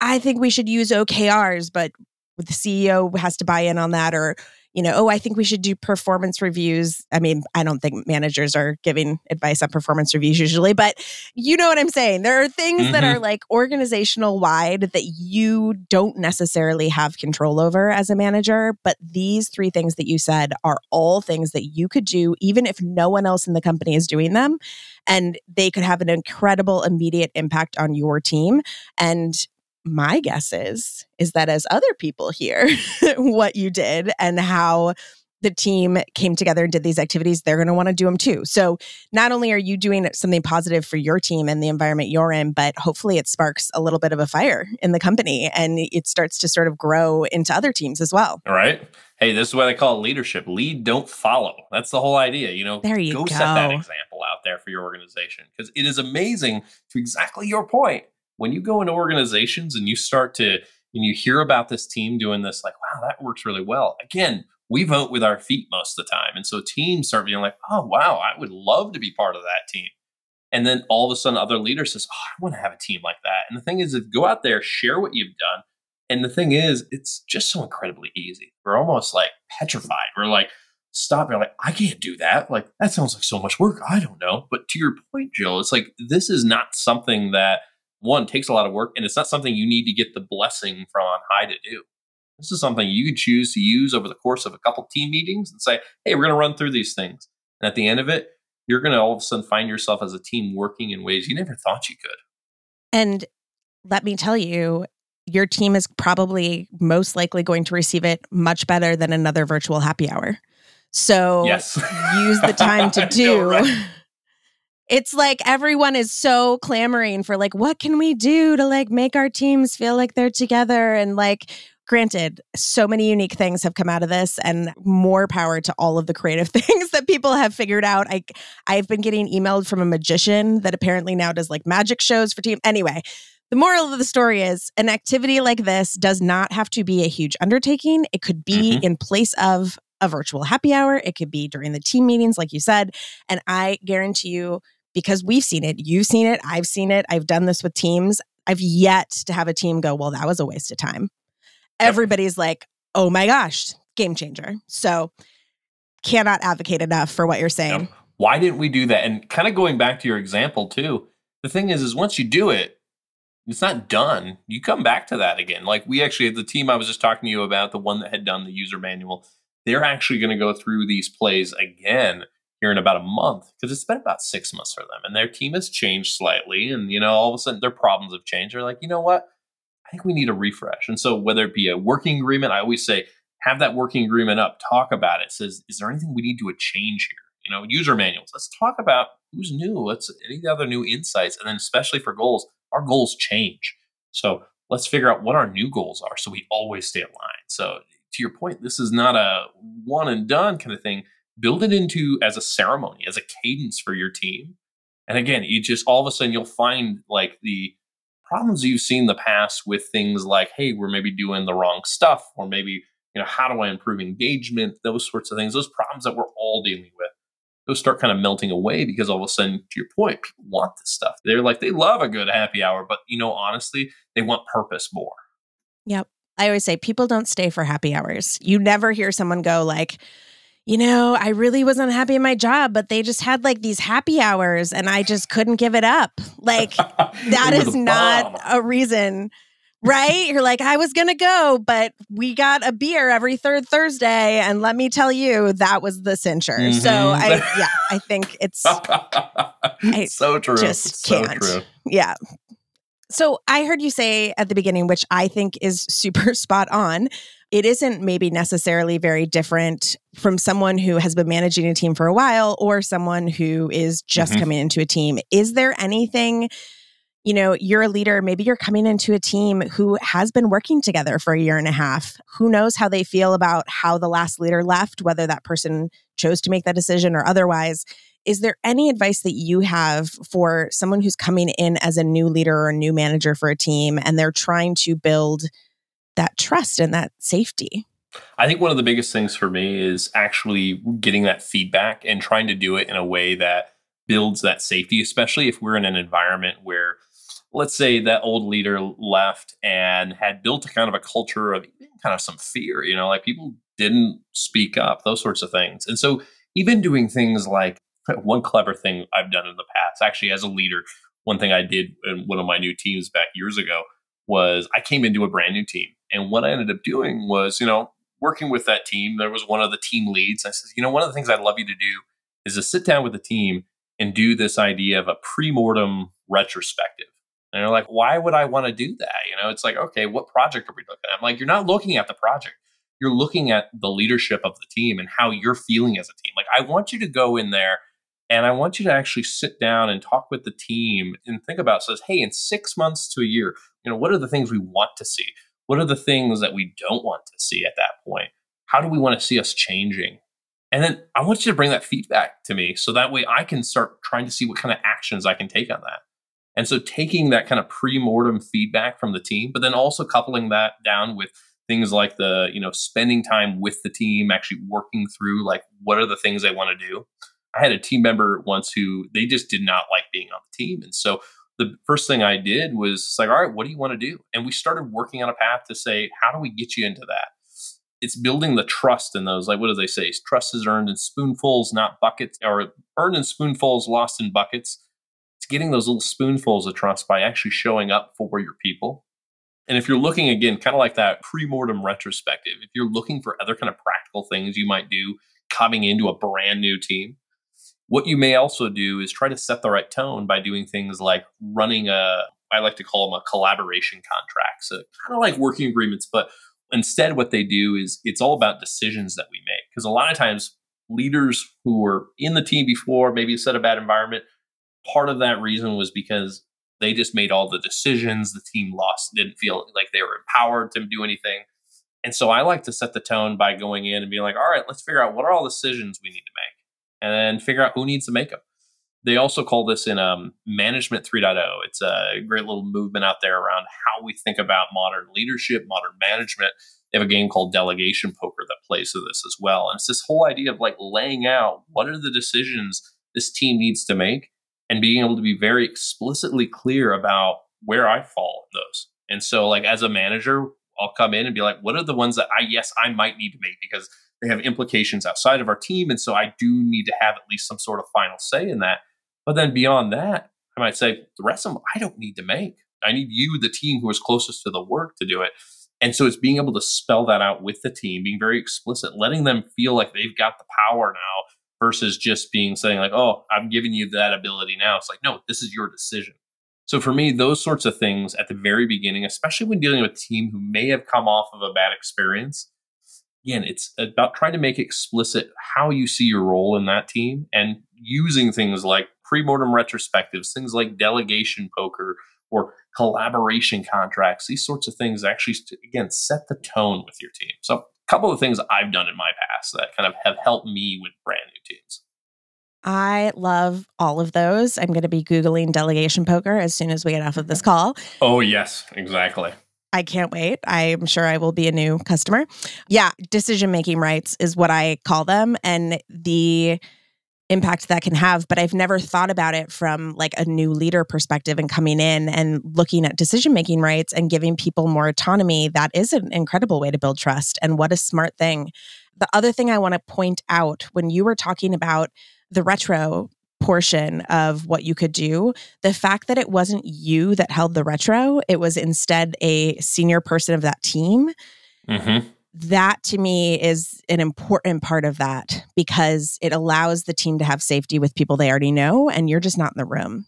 I think we should use OKRs, but the CEO has to buy in on that, or you know, oh, I think we should do performance reviews. I mean, I don't think managers are giving advice on performance reviews usually, but you know what I'm saying. There are things mm-hmm. that are like organizational wide that you don't necessarily have control over as a manager. But these three things that you said are all things that you could do, even if no one else in the company is doing them. And they could have an incredible immediate impact on your team. And my guess is is that as other people hear what you did and how the team came together and did these activities, they're going to want to do them too. So, not only are you doing something positive for your team and the environment you're in, but hopefully it sparks a little bit of a fire in the company and it starts to sort of grow into other teams as well. All right. Hey, this is what I call leadership lead, don't follow. That's the whole idea. You know, there you go, go. set that example out there for your organization because it is amazing to exactly your point when you go into organizations and you start to and you hear about this team doing this like wow that works really well. Again we vote with our feet most of the time and so teams start being like oh wow i would love to be part of that team. And then all of a sudden other leaders says oh i want to have a team like that. And the thing is if go out there share what you've done and the thing is it's just so incredibly easy. We're almost like petrified. We're like stop you're like i can't do that. Like that sounds like so much work i don't know. But to your point jill it's like this is not something that one takes a lot of work and it's not something you need to get the blessing from on high to do This is something you can choose to use over the course of a couple team meetings and say, hey, we're going to run through these things. And at the end of it, you're going to all of a sudden find yourself as a team working in ways you never thought you could. And let me tell you, your team is probably most likely going to receive it much better than another virtual happy hour. So yes. use the time to do. know, right? It's like everyone is so clamoring for like what can we do to like make our teams feel like they're together? And like granted so many unique things have come out of this and more power to all of the creative things that people have figured out. I i've been getting emailed from a magician that apparently now does like magic shows for team anyway the moral of the story is an activity like this does not have to be a huge undertaking. It could be mm-hmm. in place of a virtual happy hour. It could be during the team meetings like you said and i guarantee you because we've seen it you've seen it i've seen it i've done this with teams i've yet to have a team go well that was a waste of time everybody's like, oh my gosh, game changer. So cannot advocate enough for what you're saying. Yep. Why didn't we do that? And kind of going back to your example too, the thing is, is once you do it, it's not done. You come back to that again. Like we actually, the team I was just talking to you about, the one that had done the user manual, they're actually going to go through these plays again here in about a month because it's been about six months for them and their team has changed slightly. And, you know, all of a sudden their problems have changed. They're like, you know what? I think we need a refresh. And so whether it be a working agreement, I always say have that working agreement up, talk about it. Says, is there anything we need to change here? You know, user manuals. Let's talk about who's new. Let's any other new insights, and then especially for goals, our goals change. So let's figure out what our new goals are, so we always stay aligned. So to your point, this is not a one and done kind of thing. Build it into as a ceremony, as a cadence for your team. And again, you just all of a sudden you'll find like the problems you've seen in the past with things like, hey, we're maybe doing the wrong stuff, or maybe, you know, how do I improve engagement? Those sorts of things, those problems that we're all dealing with, those start kind of melting away because all of a sudden, to your point, people want this stuff. They're like, they love a good happy hour, but, you know, honestly, they want purpose more. Yep. I always say people don't stay for happy hours. You never hear someone go like, you know, I really wasn't happy in my job, but they just had like these happy hours and I just couldn't give it up. Like, that is not a reason, right? You're like, I was going to go, but we got a beer every third Thursday. And let me tell you, that was the cincher. Mm-hmm. So I, yeah, I think it's I so true. Just so can't. True. Yeah. So I heard you say at the beginning, which I think is super spot on, it isn't maybe necessarily very different from someone who has been managing a team for a while or someone who is just mm-hmm. coming into a team. Is there anything? You know, you're a leader, maybe you're coming into a team who has been working together for a year and a half. Who knows how they feel about how the last leader left, whether that person chose to make that decision or otherwise. Is there any advice that you have for someone who's coming in as a new leader or a new manager for a team and they're trying to build that trust and that safety. I think one of the biggest things for me is actually getting that feedback and trying to do it in a way that builds that safety, especially if we're in an environment where, let's say, that old leader left and had built a kind of a culture of kind of some fear, you know, like people didn't speak up, those sorts of things. And so, even doing things like one clever thing I've done in the past, actually, as a leader, one thing I did in one of my new teams back years ago was I came into a brand new team. And what I ended up doing was, you know, working with that team. There was one of the team leads. I said, you know, one of the things I'd love you to do is to sit down with the team and do this idea of a pre-mortem retrospective. And they're like, why would I want to do that? You know, it's like, okay, what project are we looking at? I'm like, you're not looking at the project. You're looking at the leadership of the team and how you're feeling as a team. Like, I want you to go in there and I want you to actually sit down and talk with the team and think about says, hey, in six months to a year, you know, what are the things we want to see? What are the things that we don't want to see at that point? How do we want to see us changing? And then I want you to bring that feedback to me so that way I can start trying to see what kind of actions I can take on that. And so taking that kind of pre-mortem feedback from the team, but then also coupling that down with things like the, you know, spending time with the team, actually working through like what are the things they want to do. I had a team member once who they just did not like being on the team. And so the first thing I did was like, all right, what do you want to do? And we started working on a path to say, how do we get you into that? It's building the trust in those. Like, what do they say? Trust is earned in spoonfuls, not buckets, or earned in spoonfuls, lost in buckets. It's getting those little spoonfuls of trust by actually showing up for your people, And if you're looking again, kind of like that pre-mortem retrospective, if you're looking for other kind of practical things you might do coming into a brand new team, what you may also do is try to set the right tone by doing things like running a I like to call them a collaboration contract. So kind of like working agreements, but instead what they do is it's all about decisions that we make. Because a lot of times leaders who were in the team before, maybe set a bad environment, part of that reason was because they just made all the decisions. The team lost, didn't feel like they were empowered to do anything. And so I like to set the tone by going in and being like, all right, let's figure out what are all the decisions we need to make and then figure out who needs to make them. They also call this in um, Management 3.0. It's a great little movement out there around how we think about modern leadership, modern management. They have a game called Delegation Poker that plays to this as well. And it's this whole idea of like laying out what are the decisions this team needs to make and being able to be very explicitly clear about where I fall in those. And so, like, as a manager, I'll come in and be like, what are the ones that I, yes, I might need to make because they have implications outside of our team. And so I do need to have at least some sort of final say in that. But then beyond that, I might say the rest of them I don't need to make. I need you, the team who is closest to the work, to do it. And so it's being able to spell that out with the team, being very explicit, letting them feel like they've got the power now versus just being saying like, "Oh, I'm giving you that ability now." It's like, "No, this is your decision." So for me, those sorts of things at the very beginning, especially when dealing with a team who may have come off of a bad experience, again, it's about trying to make explicit how you see your role in that team and using things like pre-mortem retrospectives, things like delegation poker or collaboration contracts, these sorts of things actually again set the tone with your team. So a couple of things I've done in my past that kind of have helped me with brand new teams. I love all of those. I'm going to be Googling delegation poker as soon as we get off of this mm-hmm. call. Oh, yes, exactly. I can't wait. I'm sure I will be a new customer. Yeah, decision making rights is what I call them. And the impact that can have but i've never thought about it from like a new leader perspective and coming in and looking at decision making rights and giving people more autonomy that is an incredible way to build trust and what a smart thing the other thing i want to point out when you were talking about the retro portion of what you could do the fact that it wasn't you that held the retro it was instead a senior person of that team mm-hmm that to me is an important part of that because it allows the team to have safety with people they already know and you're just not in the room.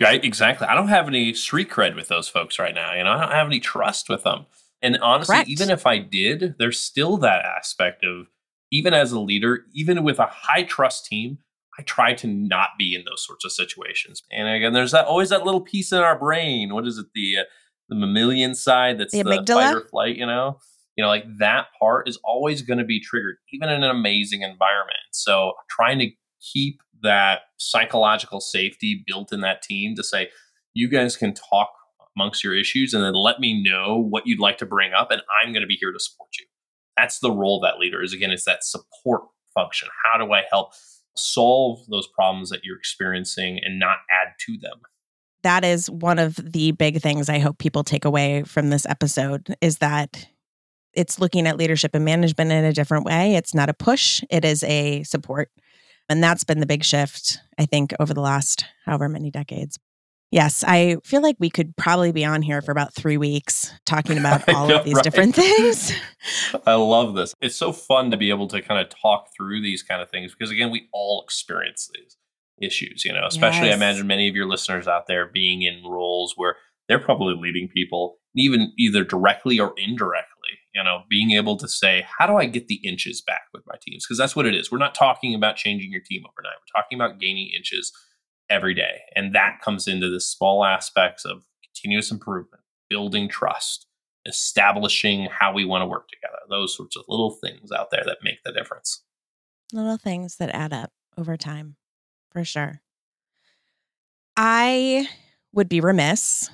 Right, exactly. I don't have any street cred with those folks right now. You know, I don't have any trust with them. And honestly, Correct. even if I did, there's still that aspect of even as a leader, even with a high trust team, I try to not be in those sorts of situations. And again, there's that always that little piece in our brain. What is it? The uh, the mammalian side that's the, the fight or flight. You know, you know like that part is always going to be triggered even in an amazing environment so trying to keep that psychological safety built in that team to say you guys can talk amongst your issues and then let me know what you'd like to bring up and i'm going to be here to support you that's the role of that leader is again it's that support function how do i help solve those problems that you're experiencing and not add to them that is one of the big things i hope people take away from this episode is that it's looking at leadership and management in a different way. It's not a push, it is a support. And that's been the big shift, I think, over the last however many decades. Yes, I feel like we could probably be on here for about three weeks talking about all know, of these right? different things. I love this. It's so fun to be able to kind of talk through these kind of things because, again, we all experience these issues, you know, especially yes. I imagine many of your listeners out there being in roles where they're probably leading people, even either directly or indirectly you know, being able to say, how do I get the inches back with my teams? Because that's what it is. We're not talking about changing your team overnight. We're talking about gaining inches every day. And that comes into the small aspects of continuous improvement, building trust, establishing how we want to work together. Those sorts of little things out there that make the difference. Little things that add up over time, for sure. I would be remiss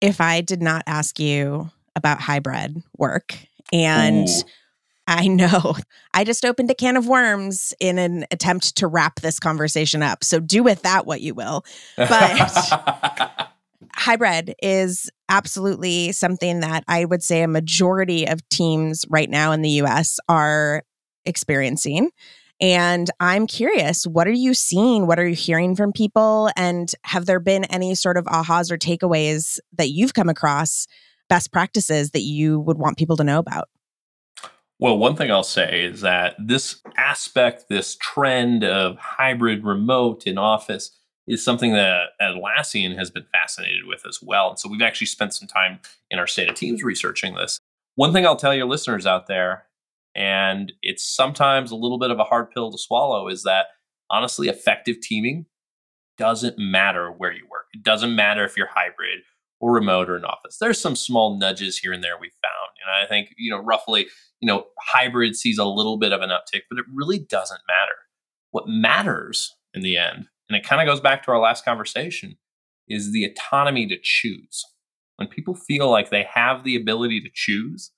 if I did not ask you about hybrid work and Ooh. I know. I just opened a can of worms in an attempt to wrap this conversation up. So do with that what you will. But hybrid is absolutely something that I would say a majority of teams right now in the US are experiencing. And I'm curious, what are you seeing? What are you hearing from people? And have there been any sort of ahas or takeaways that you've come across best practices that you would want people to know about? Well, one thing I'll say is that this aspect, this trend of hybrid remote in office is something that Atlassian has been fascinated with as well. And so we've actually spent some time in our state of teams researching this. One thing I'll tell your listeners out there, and it's sometimes a little bit of a hard pill to swallow, is that honestly, effective teaming doesn't matter where you work. It doesn't matter if you're hybrid or remote or in office. There's some small nudges here and there we found. And I think, you know, roughly you know, hybrid sees a little bit of an uptick, but it really doesn't matter. What matters in the end, and it kind of goes back to our last conversation, is the autonomy to choose. When people feel like they have the ability to choose,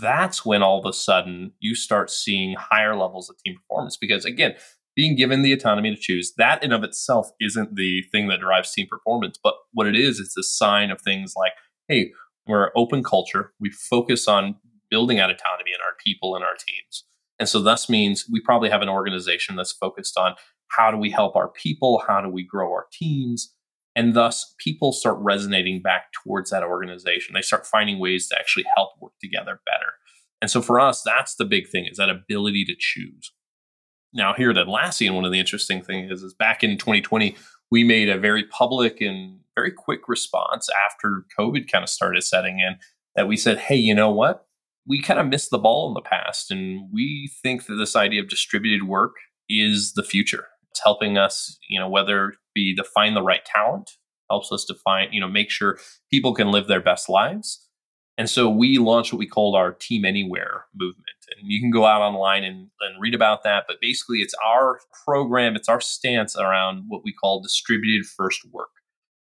that's when all of a sudden you start seeing higher levels of team performance. Because again, being given the autonomy to choose, that in of itself isn't the thing that drives team performance. But what it is, it's a sign of things like, hey, we're an open culture. We focus on building out autonomy in our people and our teams. And so thus means we probably have an organization that's focused on how do we help our people? How do we grow our teams? And thus people start resonating back towards that organization. They start finding ways to actually help work together better. And so for us, that's the big thing is that ability to choose. Now here at Atlassian, one of the interesting things is, is back in 2020, we made a very public and very quick response after COVID kind of started setting in that we said, hey, you know what? We kind of missed the ball in the past. And we think that this idea of distributed work is the future. It's helping us, you know, whether be to find the right talent, helps us to find, you know, make sure people can live their best lives. And so we launched what we called our Team Anywhere movement. And you can go out online and, and read about that. But basically, it's our program, it's our stance around what we call distributed first work.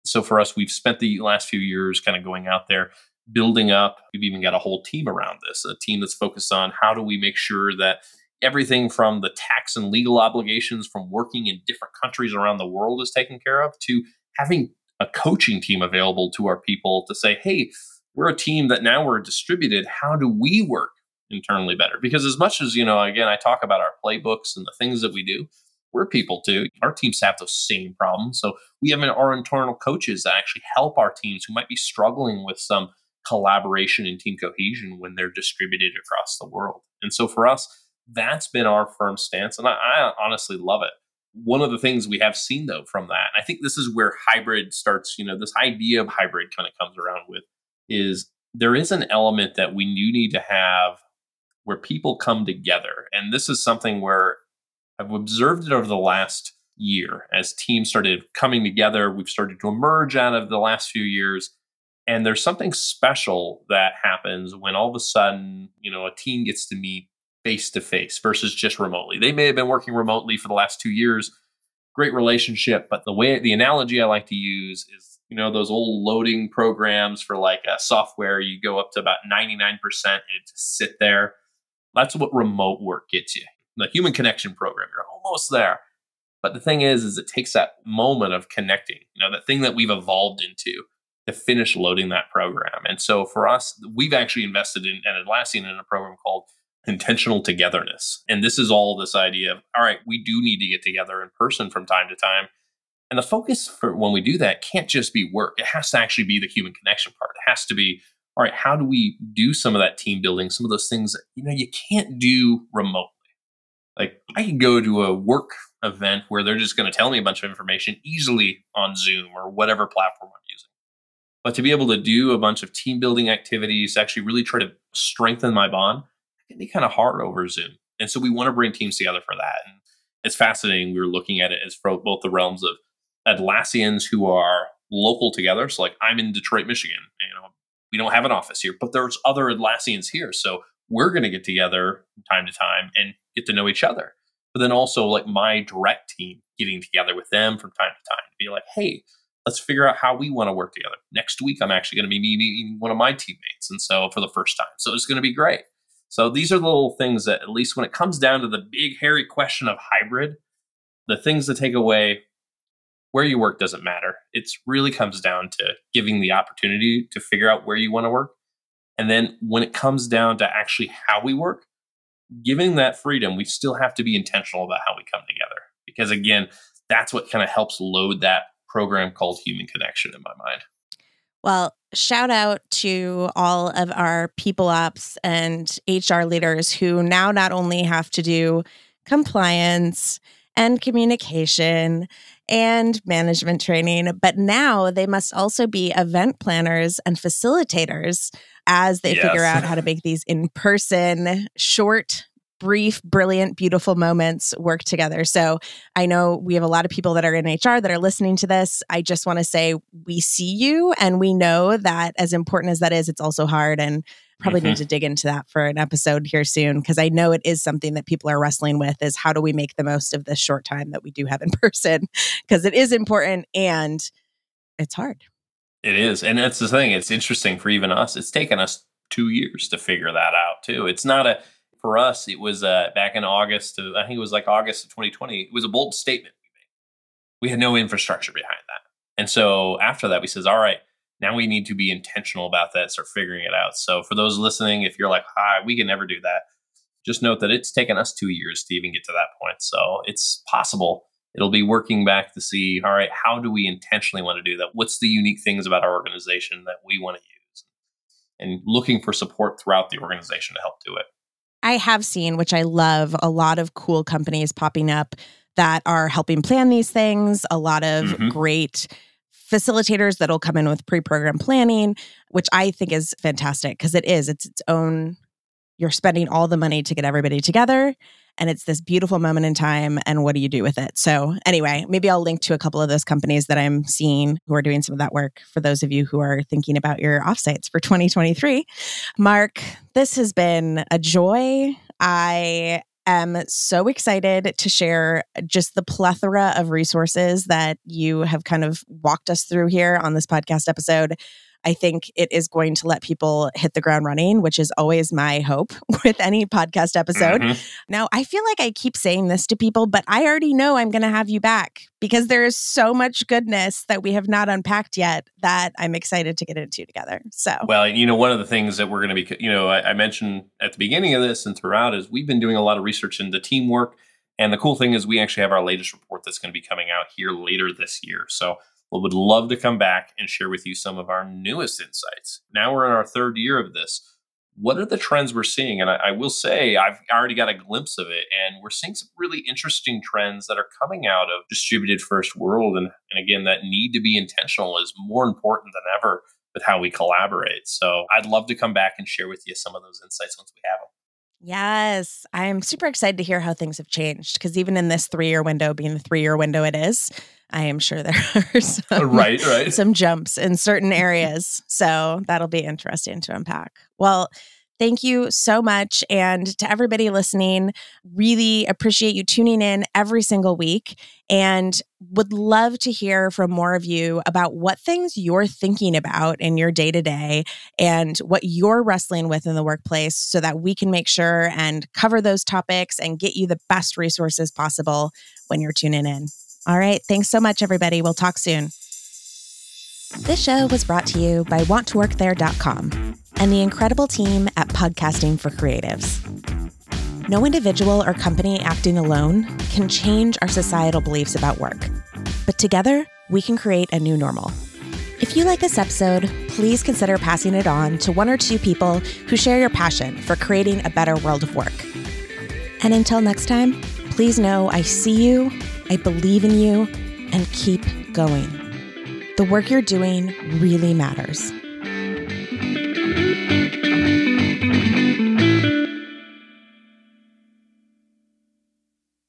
So for us, we've spent the last few years kind of going out there building up. We've even got a whole team around this, a team that's focused on how do we make sure that everything from the tax and legal obligations from working in different countries around the world is taken care of to having a coaching team available to our people to say, hey, we're a team that now we're distributed. How do we work internally better? Because as much as, you know, again, I talk about our playbooks and the things that we do, we're people too. Our teams have those same problems. So we have our internal coaches that actually help our teams who might be struggling with some collaboration and team cohesion when they're distributed across the world. And so for us, that's been our firm stance. And I, I honestly love it. One of the things we have seen though from that, I think this is where hybrid starts, you know, this idea of hybrid kind of comes around with is there is an element that we do need to have where people come together. And this is something where I've observed it over the last year as teams started coming together. We've started to emerge out of the last few years and there's something special that happens when all of a sudden, you know, a team gets to meet face to face versus just remotely. They may have been working remotely for the last two years, great relationship, but the way the analogy I like to use is, you know, those old loading programs for like a software, you go up to about 99% and just sit there. That's what remote work gets you. The human connection program, you're almost there. But the thing is, is it takes that moment of connecting, you know, that thing that we've evolved into to finish loading that program. And so for us, we've actually invested in at Atlassian in a program called intentional togetherness. And this is all this idea of, all right, we do need to get together in person from time to time. And the focus for when we do that can't just be work. It has to actually be the human connection part. It has to be, all right, how do we do some of that team building, some of those things that, you know, you can't do remotely. Like I can go to a work event where they're just going to tell me a bunch of information easily on Zoom or whatever platform I'm using. But to be able to do a bunch of team building activities, actually really try to strengthen my bond, can be kind of hard over Zoom. And so we want to bring teams together for that. And it's fascinating. We were looking at it as both the realms of Atlassians who are local together. So like I'm in Detroit, Michigan. You know, we don't have an office here, but there's other Atlassians here. So we're going to get together from time to time and get to know each other. But then also like my direct team getting together with them from time to time to be like, hey, let's figure out how we want to work together. Next week, I'm actually going to be meeting one of my teammates. And so for the first time. So it's going to be great. So these are the little things that, at least when it comes down to the big, hairy question of hybrid, the things to take away where you work doesn't matter. It really comes down to giving the opportunity to figure out where you want to work. And then when it comes down to actually how we work, giving that freedom, we still have to be intentional about how we come together. Because again, that's what kind of helps load that program called Human Connection in my mind. Well, shout out to all of our people ops and HR leaders who now not only have to do compliance and communication and management training, but now they must also be event planners and facilitators as they yes. figure out how to make these in person, short brief, brilliant, beautiful moments work together. So I know we have a lot of people that are in HR that are listening to this. I just want to say we see you and we know that as important as that is, it's also hard and probably mm-hmm. need to dig into that for an episode here soon because I know it is something that people are wrestling with is how do we make the most of this short time that we do have in person because it is important and it's hard. It is. And that's the thing. It's interesting for even us. It's taken us 2 years to figure that out too. It's not a for us, it was uh, back in August. Of, I think it was like August of 2020. It was a bold statement we made. We had no infrastructure behind that, and so after that, we says, "All right, now we need to be intentional about that. Start figuring it out." So for those listening, if you're like, "Hi, we can never do that," just note that it's taken us two years to even get to that point. So it's possible. It'll be working back to see, all right, how do we intentionally want to do that? What's the unique things about our organization that we want to use? And looking for support throughout the organization to help do it. I have seen, which I love, a lot of cool companies popping up that are helping plan these things, a lot of mm-hmm. great facilitators that'll come in with pre-program planning, which I think is fantastic because it is it's its own you're spending all the money to get everybody together and it's this beautiful moment in time and what do you do with it? So anyway maybe i'll link to a couple of those companies that i'm seeing who are doing some of that work for those of you who are thinking about your offsites for 2023 mark this has been a joy. I am so excited to share just the plethora of resources that you have kind of walked us through here on this podcast episode I think it is going to let people hit the ground running, which is always my hope with any podcast episode. Mm-hmm. Now, I feel like I keep saying this to people, but I already know I'm going to have you back because there is so much goodness that we have not unpacked yet that I'm excited to get into together. So, well, you know, one of the things that we're going to be, you know, I, I mentioned at the beginning of this and throughout is we've been doing a lot of research into teamwork. And the cool thing is, we actually have our latest report that's going to be coming out here later this year. So we would love to come back and share with you some of our newest insights. Now we're in our third year of this. What are the trends we're seeing? And I, I, will say, I've already got a glimpse of it, and we're seeing some really interesting trends that are coming out of distributed first world. And, and again, that need to be intentional is more important than ever with how we collaborate. So I'd love to come back and share with you some of those insights once we have them. Yes, I'm super excited to hear how things have changed because even in this three year window, being the three year window it is, I am sure there are some, right, right. some jumps in certain areas. So that'll be interesting to unpack. Well, Thank you so much. And to everybody listening, really appreciate you tuning in every single week and would love to hear from more of you about what things you're thinking about in your day to day and what you're wrestling with in the workplace so that we can make sure and cover those topics and get you the best resources possible when you're tuning in. All right. Thanks so much, everybody. We'll talk soon. This show was brought to you by WantToWorkThere.com and the incredible team at Podcasting for Creatives. No individual or company acting alone can change our societal beliefs about work, but together we can create a new normal. If you like this episode, please consider passing it on to one or two people who share your passion for creating a better world of work. And until next time, please know I see you I believe in you and keep going. The work you're doing really matters.